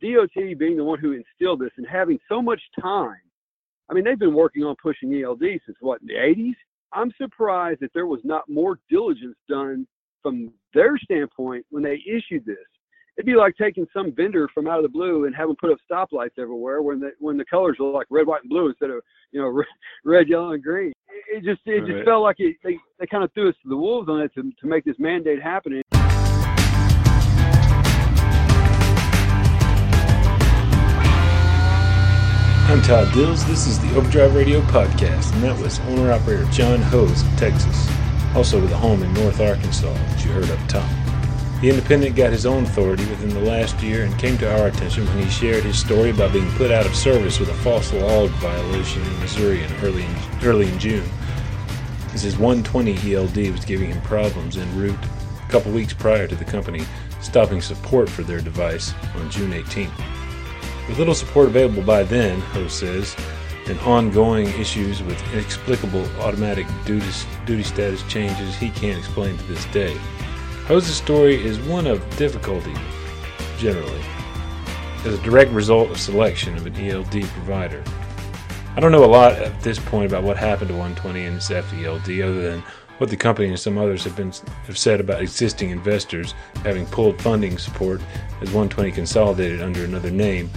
DOT being the one who instilled this and having so much time. I mean, they've been working on pushing ELD since what, in the 80s? I'm surprised that there was not more diligence done from their standpoint when they issued this. It'd be like taking some vendor from out of the blue and having put up stoplights everywhere when the when the colors were like red, white, and blue instead of you know red, yellow, and green. It just it just right. felt like it, they they kind of threw us to the wolves on it to to make this mandate happen. I'm Todd Dills. This is the Overdrive Radio podcast, and that was owner operator John Hose of Texas, also with a home in North Arkansas, as you heard up top. The independent got his own authority within the last year and came to our attention when he shared his story about being put out of service with a false log violation in Missouri in early in, early in June. As his 120 ELD was giving him problems en route a couple weeks prior to the company stopping support for their device on June 18th. With little support available by then, Hose says, and ongoing issues with inexplicable automatic duty, duty status changes he can't explain to this day. Hose's story is one of difficulty, generally, as a direct result of selection of an ELD provider. I don't know a lot at this point about what happened to 120 and its FELD other than what the company and some others have been have said about existing investors having pulled funding support as 120 consolidated under another name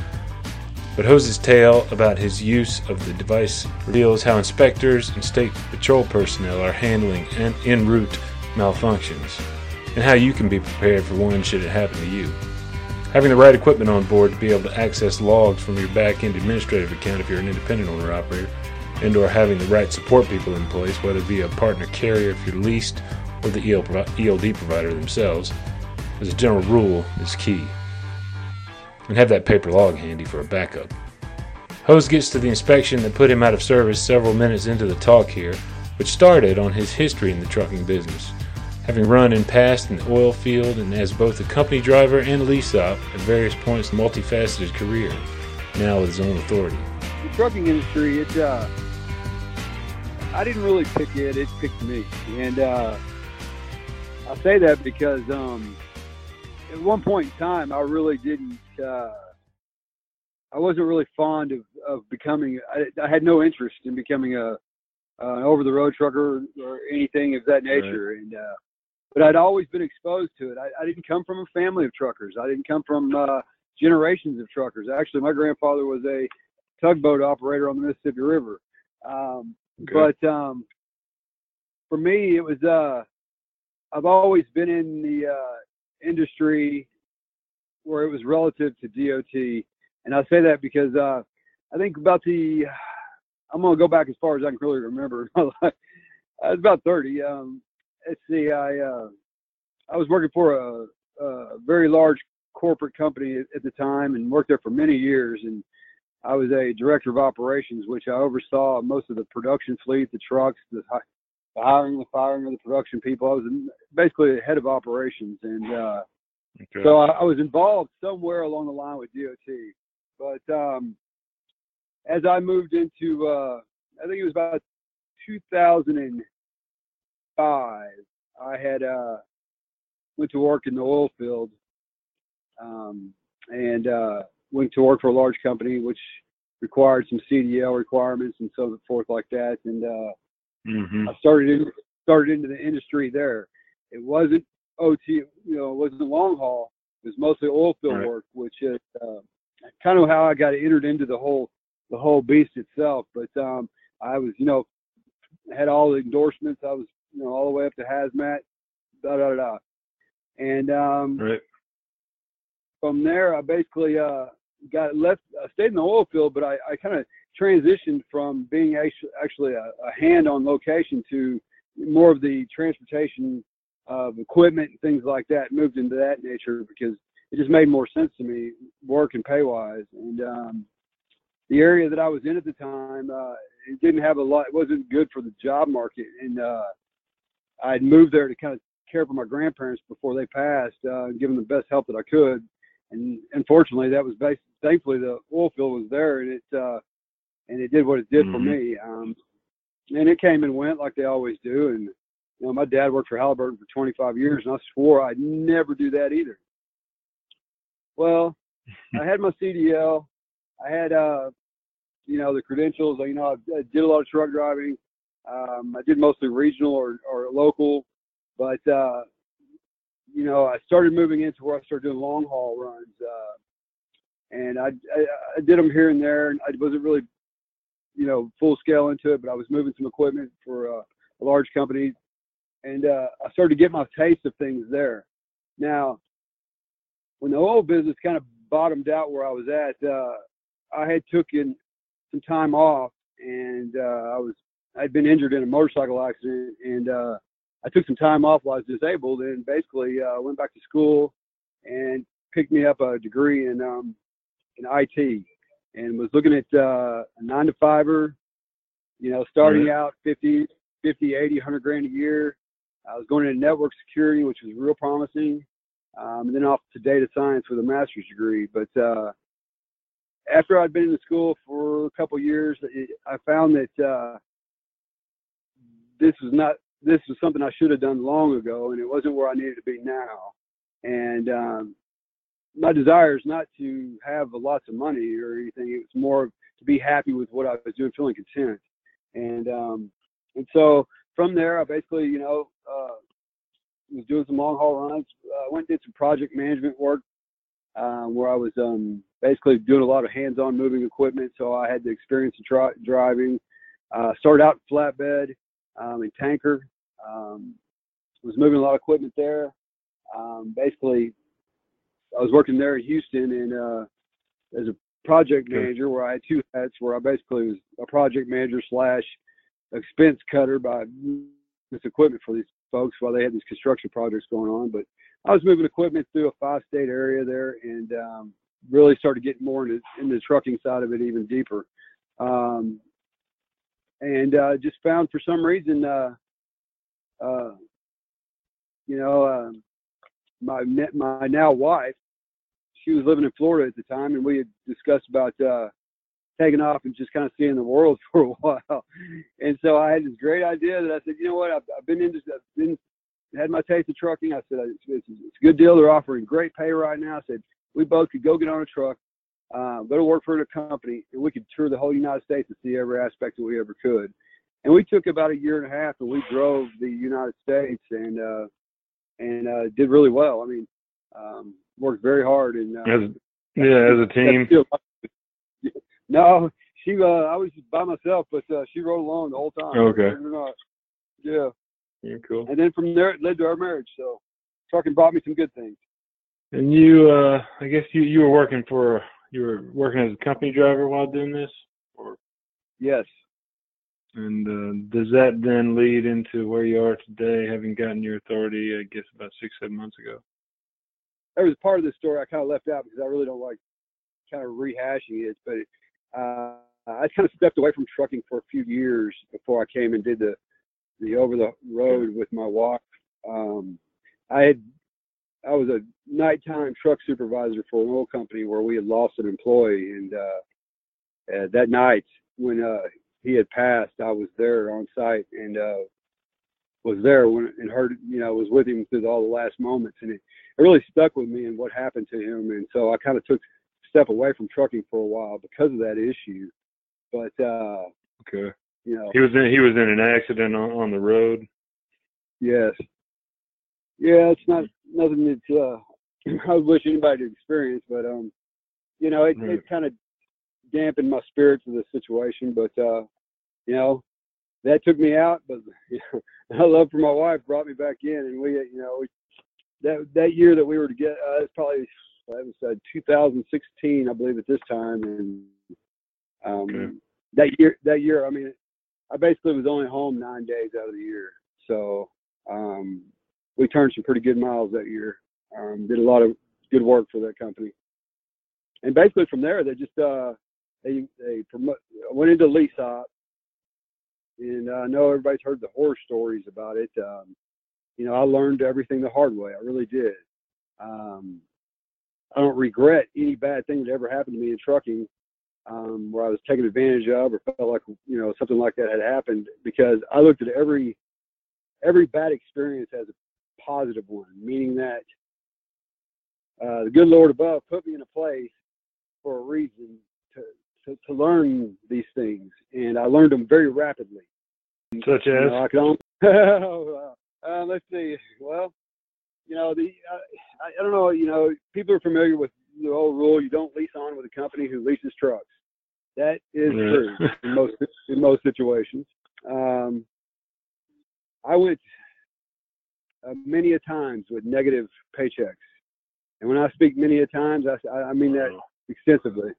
but Hose's tale about his use of the device reveals how inspectors and state patrol personnel are handling en route malfunctions, and how you can be prepared for one should it happen to you. Having the right equipment on board to be able to access logs from your back-end administrative account if you're an independent owner operator, and or having the right support people in place, whether it be a partner carrier if you're leased or the ELD provider themselves, as a general rule, is key and have that paper log handy for a backup. Hose gets to the inspection that put him out of service several minutes into the talk here, which started on his history in the trucking business, having run and passed in the oil field and as both a company driver and lease op at various points in multifaceted career, now with his own authority. The trucking industry, it, uh, I didn't really pick it, it picked me. And uh, I say that because um, at one point in time, I really didn't. Uh, I wasn't really fond of, of becoming. I, I had no interest in becoming a uh, an over the road trucker or anything of that nature. Right. And uh, but I'd always been exposed to it. I, I didn't come from a family of truckers. I didn't come from uh, generations of truckers. Actually, my grandfather was a tugboat operator on the Mississippi River. Um, okay. But um, for me, it was. Uh, I've always been in the uh, industry where it was relative to DOT. And I say that because uh, I think about the, I'm going to go back as far as I can really remember. I was about 30. Um, let's see, I, uh, I was working for a, a very large corporate company at, at the time and worked there for many years. And I was a director of operations, which I oversaw most of the production fleet, the trucks, the, the hiring, the firing of the production people. I was basically head of operations, and uh, Okay. So I, I, was involved somewhere along the line with DOT. But um, as I moved into, uh, I think it was about 2005, I had uh, went to work in the oil field um, and uh, went to work for a large company, which required some CDL requirements and so forth like that. And uh, mm-hmm. I started in, started into the industry there. It wasn't OT, you know, it wasn't long haul. It was mostly oil field right. work, which is uh, kind of how I got entered into the whole the whole beast itself. But um, I was, you know, had all the endorsements. I was, you know, all the way up to hazmat, da da da. And um, right. from there, I basically uh, got left. I stayed in the oil field, but I, I kind of transitioned from being actually, a, a hand on location to more of the transportation of equipment and things like that moved into that nature because it just made more sense to me work and pay wise and um the area that I was in at the time uh it didn't have a lot it wasn't good for the job market. And uh I'd moved there to kind of care for my grandparents before they passed uh give them the best help that I could. And unfortunately that was based thankfully the oil field was there and it uh and it did what it did mm-hmm. for me um and it came and went like they always do and you know, my dad worked for Halliburton for 25 years, and I swore I'd never do that either. Well, I had my CDL. I had, uh, you know, the credentials. You know, I, I did a lot of truck driving. Um, I did mostly regional or, or local, but uh, you know, I started moving into where I started doing long haul runs, uh, and I, I, I did them here and there. And I wasn't really, you know, full scale into it, but I was moving some equipment for uh, a large company, and uh, I started to get my taste of things there. Now, when the oil business kind of bottomed out where I was at, uh, I had taken some time off, and uh, I was I'd been injured in a motorcycle accident, and uh, I took some time off while I was disabled, and basically went back to school and picked me up a degree in um, in IT, and was looking at uh, a nine to fiver, you know, starting mm-hmm. out 50, 50, 80, 100 grand a year. I was going into network security, which was real promising, um, and then off to data science with a master's degree. But uh, after I'd been in the school for a couple years, it, I found that uh, this was not this was something I should have done long ago, and it wasn't where I needed to be now. And um, my desire is not to have lots of money or anything. It was more to be happy with what I was doing, feeling content. And um, and so from there, I basically, you know, uh, was doing some long haul runs. I uh, went and did some project management work uh, where I was um, basically doing a lot of hands-on moving equipment. So I had the experience of tri- driving. Uh, started out flatbed um, and tanker. Um, was moving a lot of equipment there. Um, basically, I was working there in Houston and uh, as a project manager, where I had two hats, where I basically was a project manager slash expense cutter by this equipment for these folks while they had these construction projects going on. But I was moving equipment through a five-state area there, and um, really started getting more into, into the trucking side of it even deeper. Um, and uh, just found for some reason uh, uh, you know, uh, my my now wife, she was living in Florida at the time, and we had discussed about uh, taking off and just kind of seeing the world for a while. And so I had this great idea that I said, you know what, I've, I've been into, I've been had my taste of trucking. I said it's, it's, it's a good deal. They're offering great pay right now. I said we both could go get on a truck, uh, go to work for a company, and we could tour the whole United States and see every aspect that we ever could and we took about a year and a half and we drove the United States and uh, and uh, did really well. I mean, um, worked very hard and uh, as, yeah, as a team. no, she uh, I was by myself, but uh, she rode along the whole time. Okay. Yeah. Yeah, cool. And then from there, it led to our marriage. So trucking brought me some good things. And you, uh, I guess you you were working for you were working as a company driver while doing this, or? Yes, and uh, does that then lead into where you are today, having gotten your authority, I guess, about six, seven months ago? There was a part of the story I kind of left out because I really don't like kind of rehashing it. But uh, I kind of stepped away from trucking for a few years before I came and did the the over the road with my walk. Um, I had I was a nighttime truck supervisor for an oil company where we had lost an employee, and uh, uh, that night when uh, he had passed, I was there on site and uh, was there when and heard, you know, was with him through all the last moments, and it, it really stuck with me and what happened to him. And so I kind of took a step away from trucking for a while because of that issue. But uh, okay, you know, he was in he was in an accident on, on the road. Yes. Yeah, it's not nothing that uh, I would wish anybody to experience, but um, you know, it, right. it kind of dampened my spirits of the situation. But uh, you know, that took me out. But you know, love for my wife brought me back in, and we, you know, we, that that year that we were together, uh, it's probably that was uh, 2016, I believe, at this time, and um, okay. that year, that year, I mean, I basically was only home nine days out of the year, so um, we turned some pretty good miles that year. Um, did a lot of good work for that company, and basically from there, they just uh, they they promote, went into lease op, and I know everybody's heard the horror stories about it. Um, you know, I learned everything the hard way. I really did. Um, I don't regret any bad thing that ever happened to me in trucking, um, where I was taken advantage of or felt like you know something like that had happened, because I looked at every every bad experience as a positive one, meaning that uh, the good Lord above put me in a place for a reason to learn these things, and I learned them very rapidly. Such as? You know, I can uh, let's see. Well, you know, the uh, I, I don't know. You know, people are familiar with the old rule: you don't lease on with a company who leases trucks. That is yeah. true in most in most situations. Um, I went uh, many a times with negative paychecks, and when I speak many a times, I, I mean that extensively.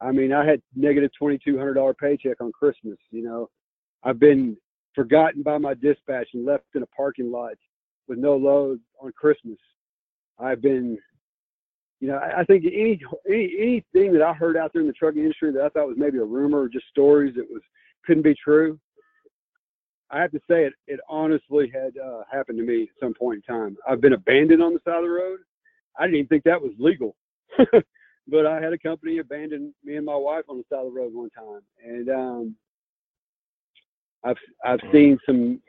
I mean, I had negative twenty two hundred dollar paycheck on Christmas. You know, I've been forgotten by my dispatch and left in a parking lot with no load on Christmas. I've been, you know, I, I think any, any anything that I heard out there in the trucking industry that I thought was maybe a rumor or just stories that was couldn't be true. I have to say it, it honestly had uh, happened to me at some point in time. I've been abandoned on the side of the road. I didn't even think that was legal. but I had a company abandon me and my wife on the side of the road one time. And um, I've I've seen some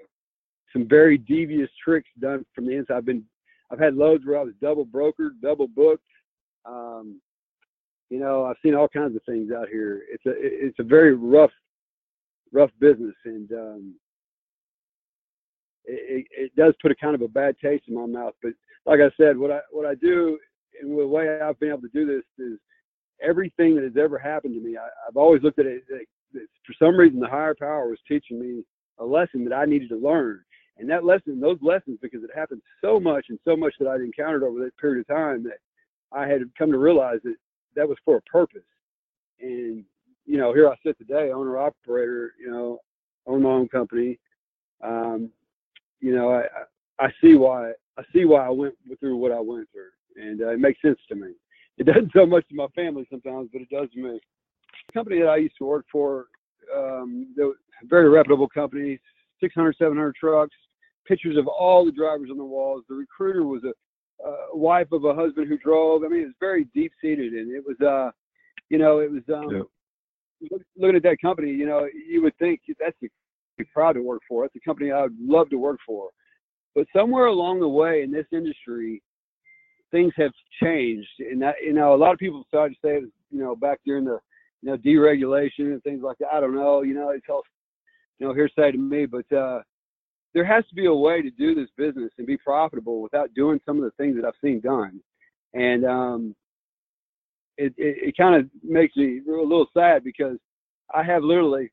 some very devious tricks done from the inside. I've been I've had loads where I was double brokered, double booked. Um, you know, I've seen all kinds of things out here. It's a it's a very rough rough business, and um, it, it does put a kind of a bad taste in my mouth. But like I said, what I what I do and the way I've been able to do this is everything that has ever happened to me. I, have always looked at it for some reason the higher power was teaching me a lesson that I needed to learn. And that lesson, those lessons, because it happened so much and so much that I'd encountered over that period of time that I had come to realize that that was for a purpose. And, you know, here I sit today, owner operator, you know, own my own company. Um, you know, I, I see why, I see why I went through what I went through and uh, it makes sense to me. It doesn't so much to my family sometimes, but it does to me The company that I used to work for, um, very reputable company, 600, 700 trucks, pictures of all the drivers on the walls. The recruiter was a, a wife of a husband who drove. I mean, it was very deep seated, and it was, uh, you know, it was. Um, yeah. look, looking at that company, you know, you would think that's a, be proud to work for. That's a company I would love to work for. But somewhere along the way in this industry, things have changed, and that you know, a lot of people started to say you know, back during the you know, deregulation and things like that. I don't know, you know, it's all, you know, hearsay to me, but uh, there has to be a way to do this business and be profitable without doing some of the things that I've seen done. And um, it, it, it kind of makes me a little sad because I have literally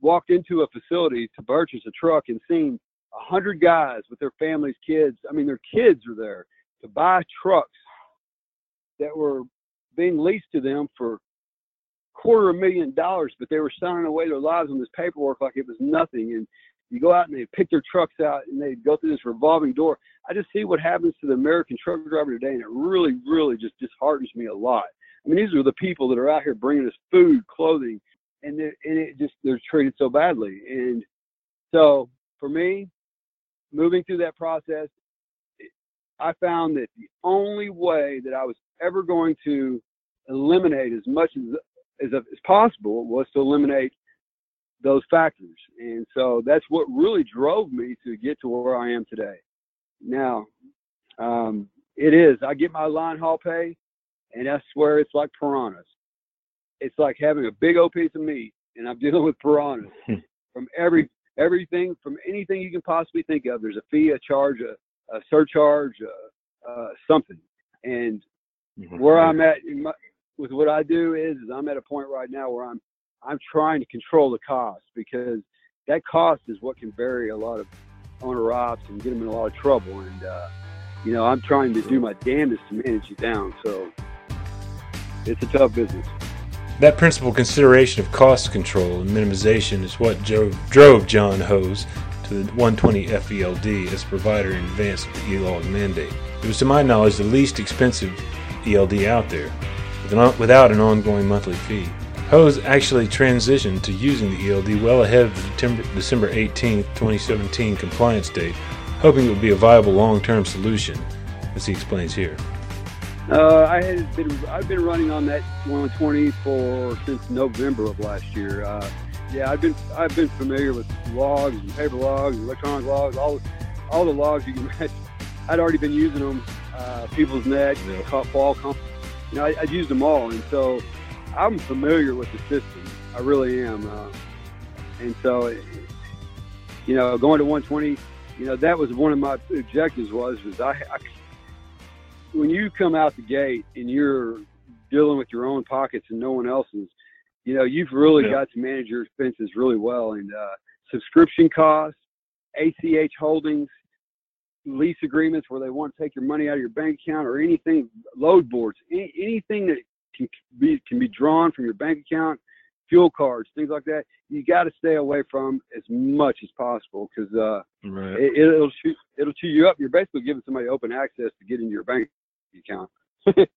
walked into a facility to purchase a truck and seen a hundred guys with their families, kids. I mean, their kids are there to buy trucks that were being leased to them for quarter of a million dollars, but they were signing away their lives on this paperwork like it was nothing. And you go out and they pick their trucks out and they go through this revolving door. I just see what happens to the American truck driver today, and it really, really just disheartens me a lot. I mean, these are the people that are out here bringing us food, clothing, and and it just they're treated so badly. And so for me, moving through that process, I found that the only way that I was ever going to eliminate as much as as, as possible was to eliminate those factors. And so that's what really drove me to get to where I am today. Now, um, it is, I get my line haul pay, and I swear it's like piranhas. It's like having a big old piece of meat, and I'm dealing with piranhas from every everything from anything you can possibly think of. There's a fee, a charge, a, a surcharge, uh, uh, something. And mm-hmm. where I'm at in my, with what I do is, is I'm at a point right now where I'm I'm trying to control the cost because that cost is what can bury a lot of owner ops and get them in a lot of trouble. And uh, you know, I'm trying to do my damnedest to manage it down. So it's a tough business. That principal consideration of cost control and minimization is what drove, drove John Hose to the 120 FELD as provider in advance of the ELOG mandate. It was, to my knowledge, the least expensive ELD out there without an ongoing monthly fee. Hose actually transitioned to using the ELD well ahead of the December 18, 2017 compliance date, hoping it would be a viable long-term solution, as he explains here. Uh, I had been I've been running on that 120 for since November of last year. Uh, yeah, I've been I've been familiar with logs and paper logs, electronic logs, all all the logs you can imagine. I'd already been using them. Uh, PeopleNet, yeah. Fall you know, I, would used them all, and so I'm familiar with the system. I really am. Uh, and so, you know, going to 120, you know, that was one of my objectives was, was I, I when you come out the gate and you're dealing with your own pockets and no one else's, you know, you've really yeah. got to manage your expenses really well. And uh, subscription costs, ACH holdings, lease agreements where they want to take your money out of your bank account or anything, load boards, any, anything that can be can be drawn from your bank account, fuel cards, things like that. You got to stay away from as much as possible because uh, right. it, will shoot it'll chew you up. You're basically giving somebody open access to get into your bank account.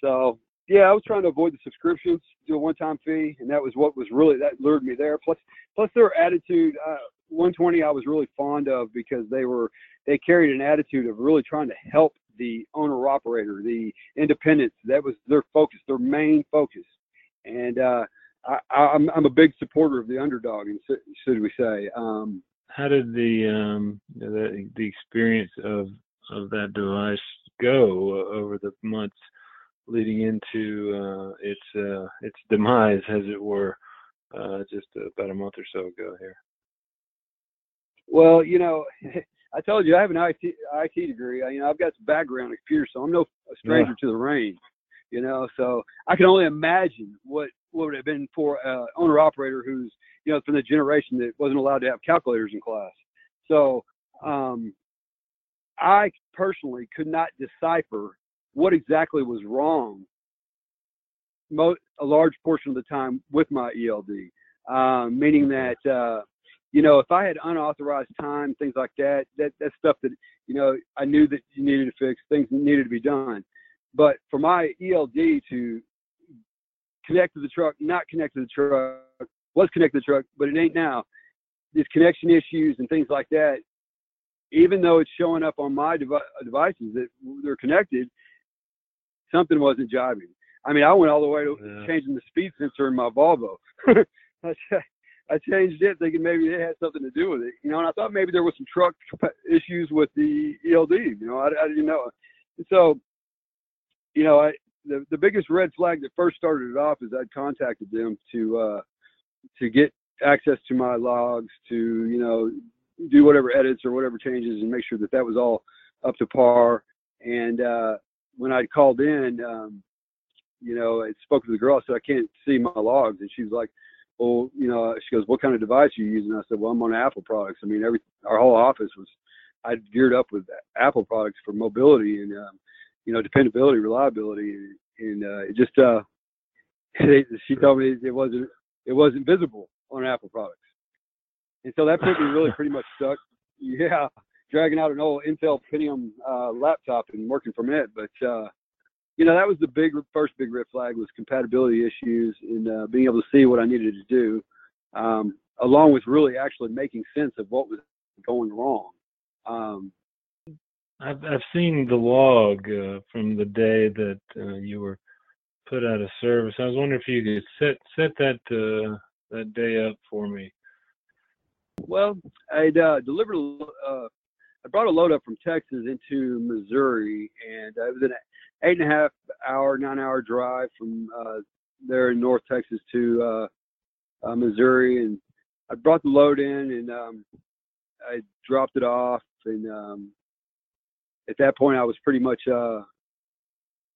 so yeah, I was trying to avoid the subscriptions, do a one-time fee, and that was what was really that lured me there. Plus, plus their attitude. Uh, 120, I was really fond of because they were they carried an attitude of really trying to help the owner operator, the independents. That was their focus, their main focus. And uh, I, I'm, I'm a big supporter of the underdog, should we say? Um, How did the um, the the experience of of that device go over the months leading into uh, its uh, its demise, as it were, uh, just about a month or so ago here? Well, you know, I told you I have an IT IT degree. I, you know, I've got some background in computers, so I'm no stranger yeah. to the rain. You know, so I can only imagine what what would have been for uh, owner operator who's you know from the generation that wasn't allowed to have calculators in class. So um, I personally could not decipher what exactly was wrong mo- a large portion of the time with my ELD, um, meaning that uh, you know if I had unauthorized time, things like that, that that's stuff that you know I knew that you needed to fix, things needed to be done. But for my ELD to connect to the truck, not connect to the truck, was connected to the truck, but it ain't now. These connection issues and things like that, even though it's showing up on my devi- devices that they're connected, something wasn't jiving. I mean, I went all the way to yeah. changing the speed sensor in my Volvo. I changed it thinking maybe it had something to do with it, you know. And I thought maybe there was some truck issues with the ELD, you know. I, I didn't know. So, you know, I the the biggest red flag that first started it off is I'd contacted them to uh, to get access to my logs, to you know, do whatever edits or whatever changes, and make sure that that was all up to par. And uh, when I called in, um, you know, I spoke to the girl. I said, I can't see my logs. And she was like, well, you know, she goes, what kind of device are you using? I said, well, I'm on Apple products. I mean, every, our whole office was, I geared up with Apple products for mobility and, um, you know, dependability, reliability. And, and uh, it just, uh, she told me it wasn't, it wasn't visible on Apple products. And so that put me really pretty much stuck. Yeah dragging out an old Intel Pentium uh, laptop and working from it. But uh, you know, that was the big first big red flag was compatibility issues and uh, being able to see what I needed to do, um, along with really actually making sense of what was going wrong. Um, I've I've seen the log uh, from the day that uh, you were put out of service. I was wondering if you could set set that uh, that day up for me. Well, I'd uh, delivered uh, I brought a load up from Texas into Missouri, and it was an eight and a half hour, nine hour drive from uh, there in North Texas to uh, uh, Missouri, and I brought the load in, and um, I dropped it off, and um, at that point, I was pretty much uh,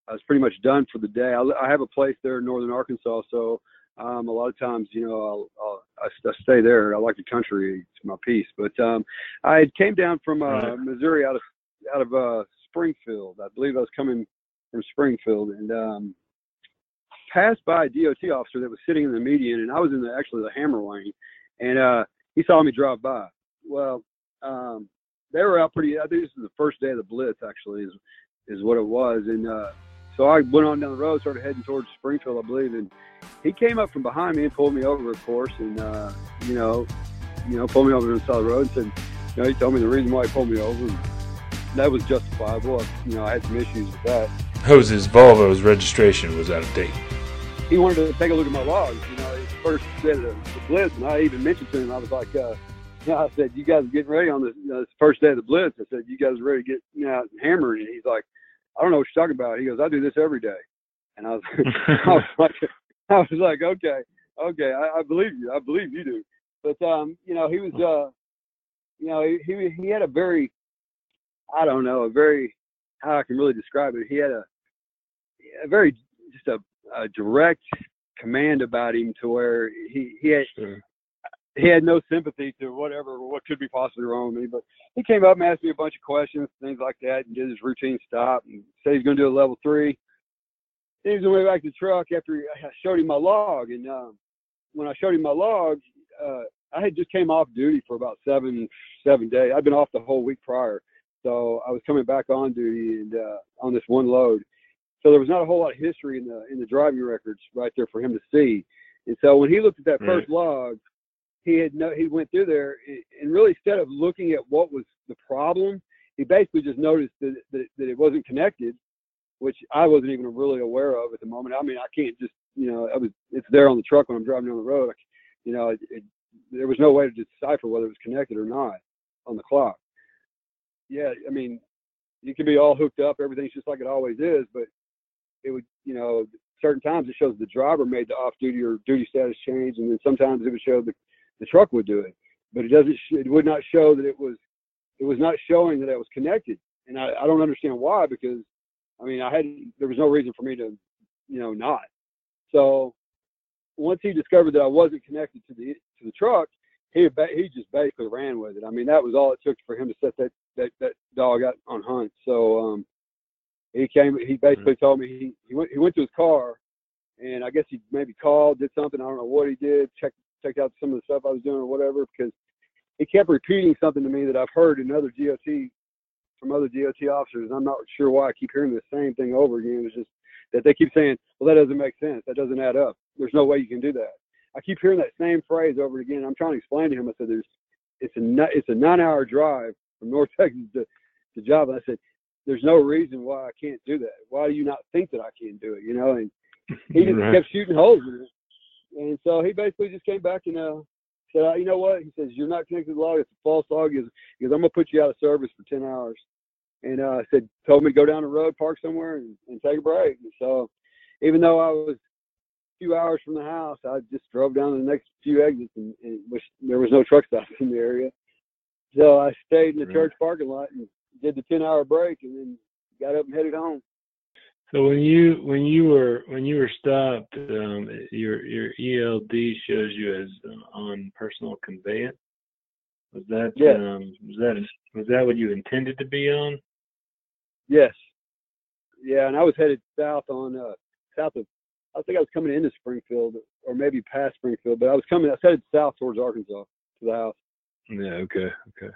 I was pretty much done for the day. I, I have a place there in northern Arkansas, so um, a lot of times, you know, I'll, I'll I, I stay there. I like the country; it's my peace. But um, I came down from uh, Missouri out of out of uh, Springfield. I believe I was coming from Springfield, and um, passed by a DOT officer that was sitting in the median, and I was in the actually the hammer lane, and uh, he saw me drive by. Well, um, they were out pretty. I think this is the first day of the blitz. Actually, is is what it was, and uh, so I went on down the road, started heading towards Springfield, I believe, and he came up from behind me and pulled me over, of course, and uh, you know, you know, pulled me over to the side of the road and said, you know, he told me the reason why he pulled me over. And that was justifiable. You know, I had some issues with that. Hose's Volvo's registration was out of date. He wanted to take a look at my logs. You know, his first day of the, the blitz, and I even mentioned to him, I was like, uh, you know, I said, you guys are getting ready on this, you know, this first day of the blitz. I said, you guys are ready to get you know, hammered. And he's like, I don't know what you're talking about. He goes, I do this every day. And I was, I was like, I was like, okay, okay, I, I believe you. I believe you do. But um, you know, he was, uh, you know, he, he he had a very, I don't know, a very how I can really describe it. He had a a very just a, a direct command about him to where he he had Sure. He had no sympathy to whatever what could be possibly wrong with me. But he came up and asked me a bunch of questions, things like that, and did his routine stop and said he's going to do a level three. Then he was on the way back to the truck after I showed him my log, and um, when I showed him my log, uh, I had just came off duty for about seven seven days. I'd been off the whole week prior, so I was coming back on duty and uh, on this one load. So there was not a whole lot of history in the in the driving records right there for him to see. And so when he looked at that first log, he had no he went through there and- really instead of looking at what was the problem, he basically just noticed that that, that it wasn't connected, which I wasn't even really aware of at the moment. I mean, I can't just you know I was it's there on the truck when I'm driving down the road. You know, it, it, there was no way to decipher whether it was connected or not on the clock. Yeah, I mean, you can be all hooked up, everything's just like it always is, but it would, you know, certain times it shows the driver made the off duty or duty status change, and then sometimes it would show the the truck would do it, but it doesn't. sh- It would not show that it was. It was not showing that it was connected, and I, I don't understand why because, I mean, I had there was no reason for me to, you know, not. So once he discovered that I wasn't connected to the to the truck, he he just basically ran with it. I mean, that was all it took for him to set that that, that dog out on hunt. So um, he came. He basically told me he he went he went to his car, and I guess he maybe called, did something. I don't know what he did. Checked checked out some of the stuff I was doing or whatever because he kept repeating something to me that I've heard in other DOT from other DOT officers. I'm not sure why I keep hearing the same thing over again. It's just that they keep saying, "Well, that doesn't make sense. That doesn't add up. There's no way you can do that." I keep hearing that same phrase over again. I'm trying to explain to him. I said, "There's, it's a it's a nine-hour drive from North Texas to to Java." I said, "There's no reason why I can't do that. Why do you not think that I can do it?" You know, and he just Right. kept shooting holes in it. And so he basically just came back and uh, said, uh, "You know what?" He says, "You're not connected to the log. It's a false log." He goes, "I'm gonna put you out of service for ten hours." And uh, I said, told me to go down the road, park somewhere, and, and take a break. And so, even though I was a few hours from the house, I just drove down the next few exits, and, and which there was no truck stops in the area. So I stayed in the Right. church parking lot and did the ten hour break, and then got up and headed home. So when you when you were when you were stopped, um, your your ELD shows you as uh, on personal conveyance. Was that Yes. um, was that was that what you intended to be on? Yes. Yeah, and I was headed south on uh south of I think I was coming into Springfield or maybe past Springfield, but I was coming I was headed south towards Arkansas to the house. Yeah. Okay. Okay.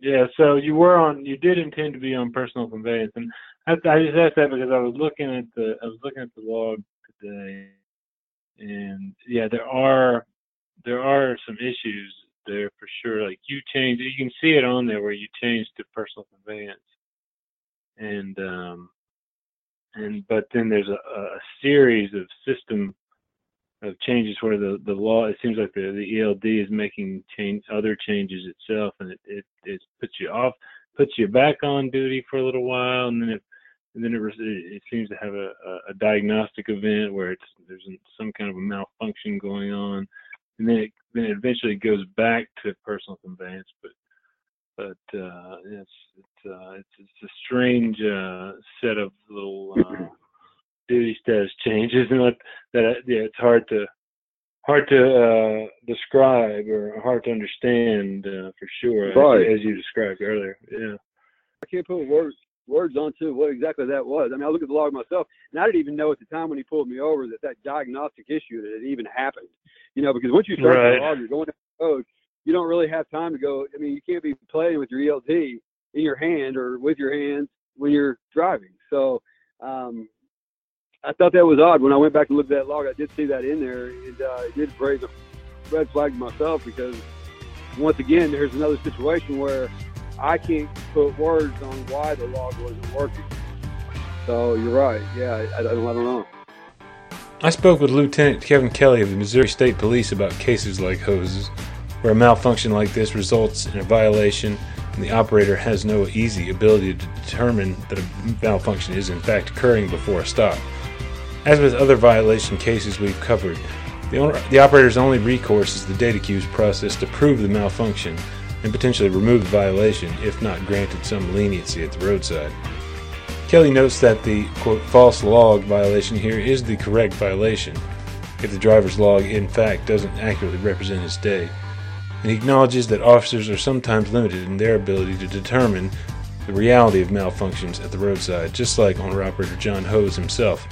Yeah. So you were on. You did intend to be on personal conveyance, and I, just asked that because I was looking at the I was looking at the log today, and yeah, there are there are some issues there for sure. Like you changed, you can see it on there where you changed to personal conveyance, and um, and but then there's a, a series of system of changes where the the law it seems like the the ELD is making change other changes itself, and it it, it puts you off, puts you back on duty for a little while, and then it and then it, it seems to have a, a, diagnostic event where it's there's some kind of a malfunction going on, and then it then it eventually goes back to personal conveyance, but but uh, it's it's uh, it's it's a strange uh, set of little uh, duty status changes, and that that yeah, it's hard to hard to uh, describe or hard to understand uh, for sure, as- as, you described earlier. Yeah. I can't put words words onto what exactly that was. I mean, I look at the log myself, and I didn't even know at the time when he pulled me over that that diagnostic issue that it even happened. You know, because once you start Right. the log, you're going down the road. You don't really have time to go. I mean, you can't be playing with your ELD in your hand or with your hands when you're driving. So, um, I thought that was odd when I went back and looked at that log. I did see that in there, and uh, it did raise a red flag to myself because once again, there's another situation where I can't put words on why the log wasn't working. So you're right. Yeah, I, I, don't, I don't know. I spoke with Lieutenant Kevin Kelly of the Missouri State Police about cases like Hose's, where a malfunction like this results in a violation and the operator has no easy ability to determine that a malfunction is in fact occurring before a stop. As with other violation cases we've covered, the, owner, the operator's only recourse is the DataQs process to prove the malfunction and potentially remove the violation if not granted some leniency at the roadside. Kelly notes that the quote false log violation here is the correct violation if the driver's log in fact doesn't accurately represent his day. And he acknowledges that officers are sometimes limited in their ability to determine the reality of malfunctions at the roadside, just like owner operator John Hose himself.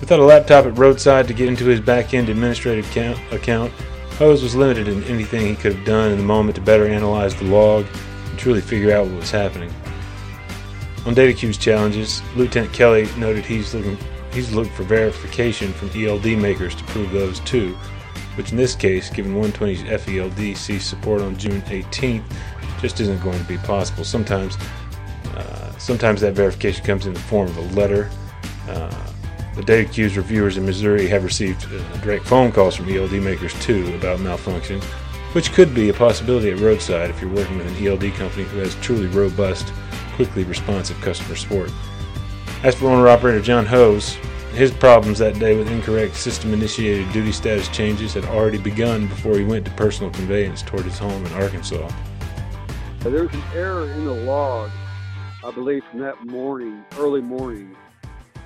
Without a laptop at roadside to get into his back end administrative account, account, Hose was limited in anything he could have done in the moment to better analyze the log and truly figure out what was happening. On DataQs challenges, Lieutenant Kelly noted he's looking he's looked for verification from ELD makers to prove those too, which in this case, given 120's FELD ceased support on June 18th, just isn't going to be possible. Sometimes, uh, sometimes that verification comes in the form of a letter. Uh, the DataQs reviewers in Missouri have received uh, direct phone calls from ELD makers too about malfunctions, which could be a possibility at roadside if you're working with an ELD company who has truly robust, quickly responsive customer support. As for owner operator John Hose, his problems that day with incorrect system initiated duty status changes had already begun before he went to personal conveyance toward his home in Arkansas. There was an error in the log, I believe, from that morning, early morning,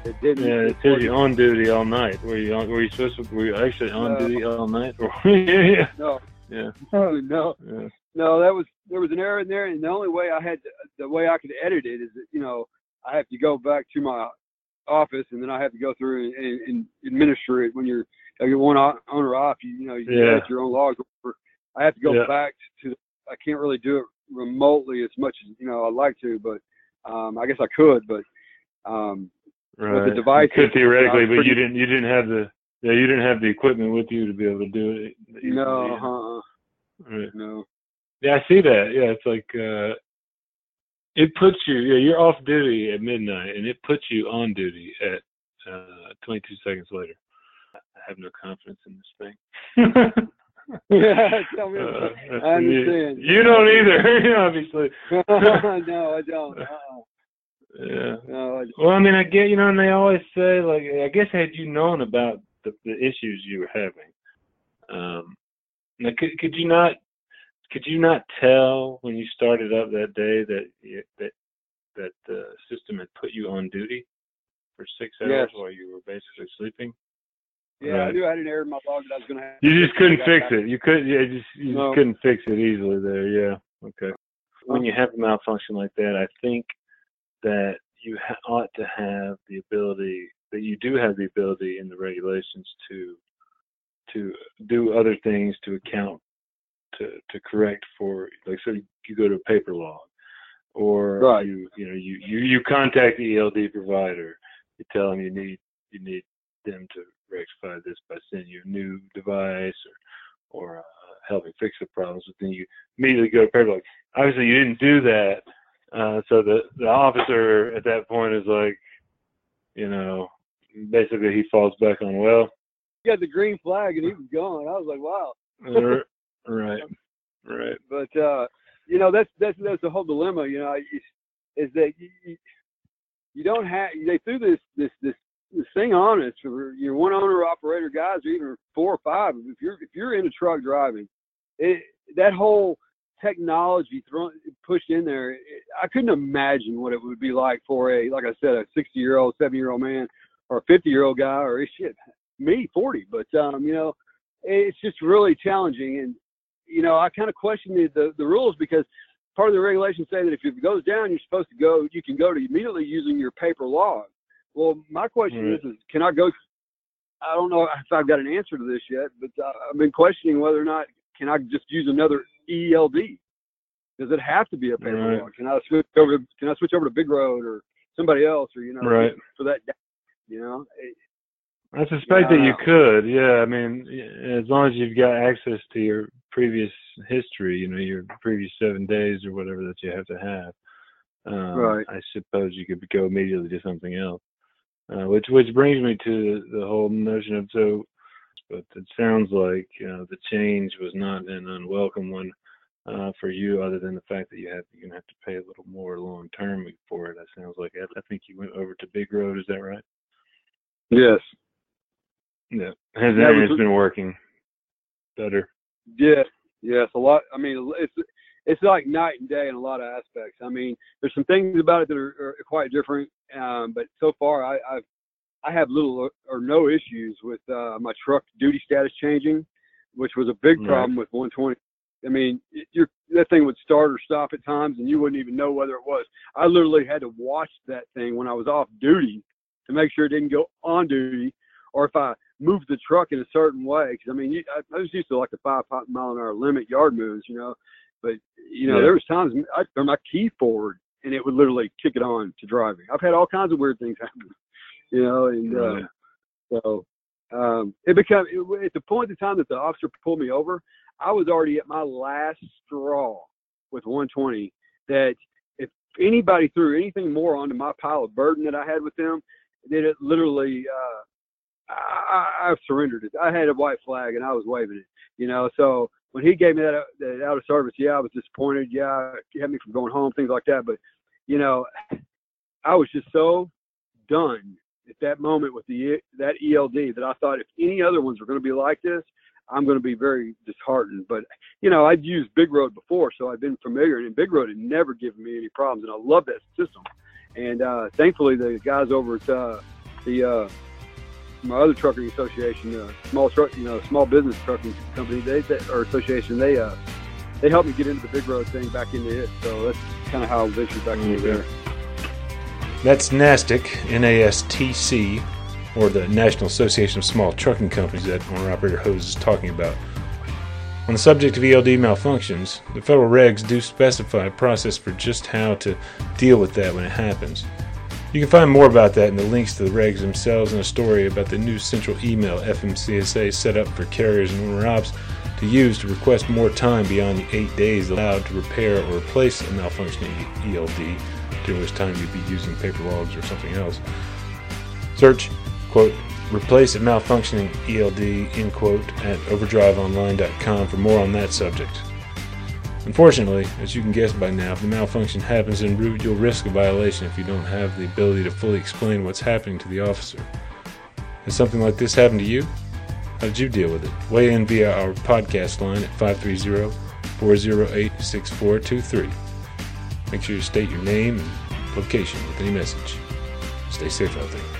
it didn't. Yeah, it says you're on duty all night. Were you on, were you supposed to? Were you actually on no. duty all night? yeah. No. Yeah. No, no. Yeah. No, that was there was an error in there, and the only way I had to, the way I could edit it is that you know I have to go back to my office, and then I have to go through and, and, and administer it when you're you're one owner off. You, you know you yeah. edit your own logs. I have to go yeah. back to. I can't really do it remotely as much as you know I'd like to, but um, I guess I could, but um, Right. With the device. could theoretically, but you didn't. You didn't have the. Yeah, you didn't have the equipment with you to be able to do it. No. Uh-uh. Right. No. Yeah, I see that. Yeah, it's like uh it puts you. Yeah, you're off duty at midnight, and it puts you on duty at uh 22 seconds later. I have no confidence in this thing. yeah, tell me. Uh, I understand. You, you don't either, obviously. no, I don't. Uh-uh. Yeah. No, well, I mean, I get you know, and they always say like, I guess had you known about the, the issues you were having, um, now could could you not could you not tell when you started up that day that that that the system had put you on duty for six hours yes. while you were basically sleeping? Yeah, right. I knew I had an error in my log that I was going to have. You just couldn't fix it. You could, yeah, just you no. just couldn't fix it easily there. Yeah. Okay. When you have a malfunction like that, I think that you ha- ought to have the ability that you do have the ability in the regulations to to do other things to account to to correct for like so you go to a paper log or right. you you know you, you you contact the ELD provider you tell them you need you need them to rectify this by sending you a new device or or uh, helping fix the problems but then you immediately go to paper log obviously you didn't do that uh, so the the officer at that point is like, you know, basically he falls back on well. He had the green flag and he was gone. I was like, wow. right, right. But uh, you know, that's that's that's the whole dilemma. You know, is that you, you don't have they threw this this this this thing on us for your one owner operator guys or even four or five. If you're if you're in a truck driving, it that whole technology thrown pushed in there, I couldn't imagine what it would be like for a, like I said, a 60 year old, 70 year old man, or a 50 year old guy, or shit, me 40. But um, you know, it's just really challenging, and you know, I kind of question the, the the rules because part of the regulations say that if it goes down, you're supposed to go, you can go to immediately using your paper log. Well, my question mm-hmm. is, is, can I go? I don't know if I've got an answer to this yet, but uh, I've been questioning whether or not can I just use another ELD? Does it have to be a paper right. Can I switch over? To, can I switch over to BigRoad or somebody else, or you know, right. for that? You know. I suspect yeah. that you could. Yeah, I mean, as long as you've got access to your previous history, you know, your previous seven days or whatever that you have to have. Um, right. I suppose you could go immediately to something else. Uh, which which brings me to the whole notion of so but it sounds like know, the change was not an unwelcome one uh, for you, other than the fact that you have you're gonna have to pay a little more long term for it. That sounds like I, I think you went over to BigRoad. Is that right? Yes. Yeah. Has that was, been working better? Yeah. Yes. A lot. I mean, it's it's like night and day in a lot of aspects. I mean, there's some things about it that are, are quite different, um, but so far I, I've I have little or no issues with uh, my truck duty status changing, which was a big problem with 120. I mean, your that thing would start or stop at times, and you wouldn't even know whether it was. I literally had to watch that thing when I was off duty to make sure it didn't go on duty, or if I moved the truck in a certain way. Because I mean, I, I was used to like the five mile an hour limit yard moves, you know, but you know yeah. there was times I throw my key forward and it would literally kick it on to driving. I've had all kinds of weird things happen, you know, and uh, so um, it became it, at the point in time that the officer pulled me over, I was already at my last straw with 120. That if anybody threw anything more onto my pile of burden that I had with them, then it literally uh, I, I surrendered it. I had a white flag and I was waving it, you know. So when he gave me that, that out of service, yeah, I was disappointed. Yeah, it kept me from going home, things like that. But you know, I was just so done at that moment with the that ELD that I thought if any other ones were going to be like this, I'm going to be very disheartened. But you know, I'd used BigRoad before, so I've been familiar, and BigRoad had never given me any problems, and I love that system. And uh, thankfully, the guys over at uh, the uh, my other trucking association, uh, small truck, you know, small business trucking company, they, they or association, they uh, they helped me get into the BigRoad thing, back into it. So that's kind of how I ventured back into there. That's NASTC, N-A-S-T-C, or the National Association of Small Trucking Companies that owner operator Hose is talking about. On the subject of ELD malfunctions, the federal regs do specify a process for just how to deal with that when it happens. You can find more about that in the links to the regs themselves and a story about the new central email FMCSA set up for carriers and owner ops to use to request more time beyond the eight days allowed to repair or replace a malfunctioning ELD, during which time you'd be using paper logs or something else. Search, quote, replace a malfunctioning ELD, end quote, at overdriveonline.com for more on that subject. Unfortunately, as you can guess by now, if the malfunction happens en route, you'll risk a violation if you don't have the ability to fully explain what's happening to the officer. Has something like this happened to you? How did you deal with it? Weigh in via our podcast line at 530 408 6423. Make sure you state your name and location with any message. Stay safe out there.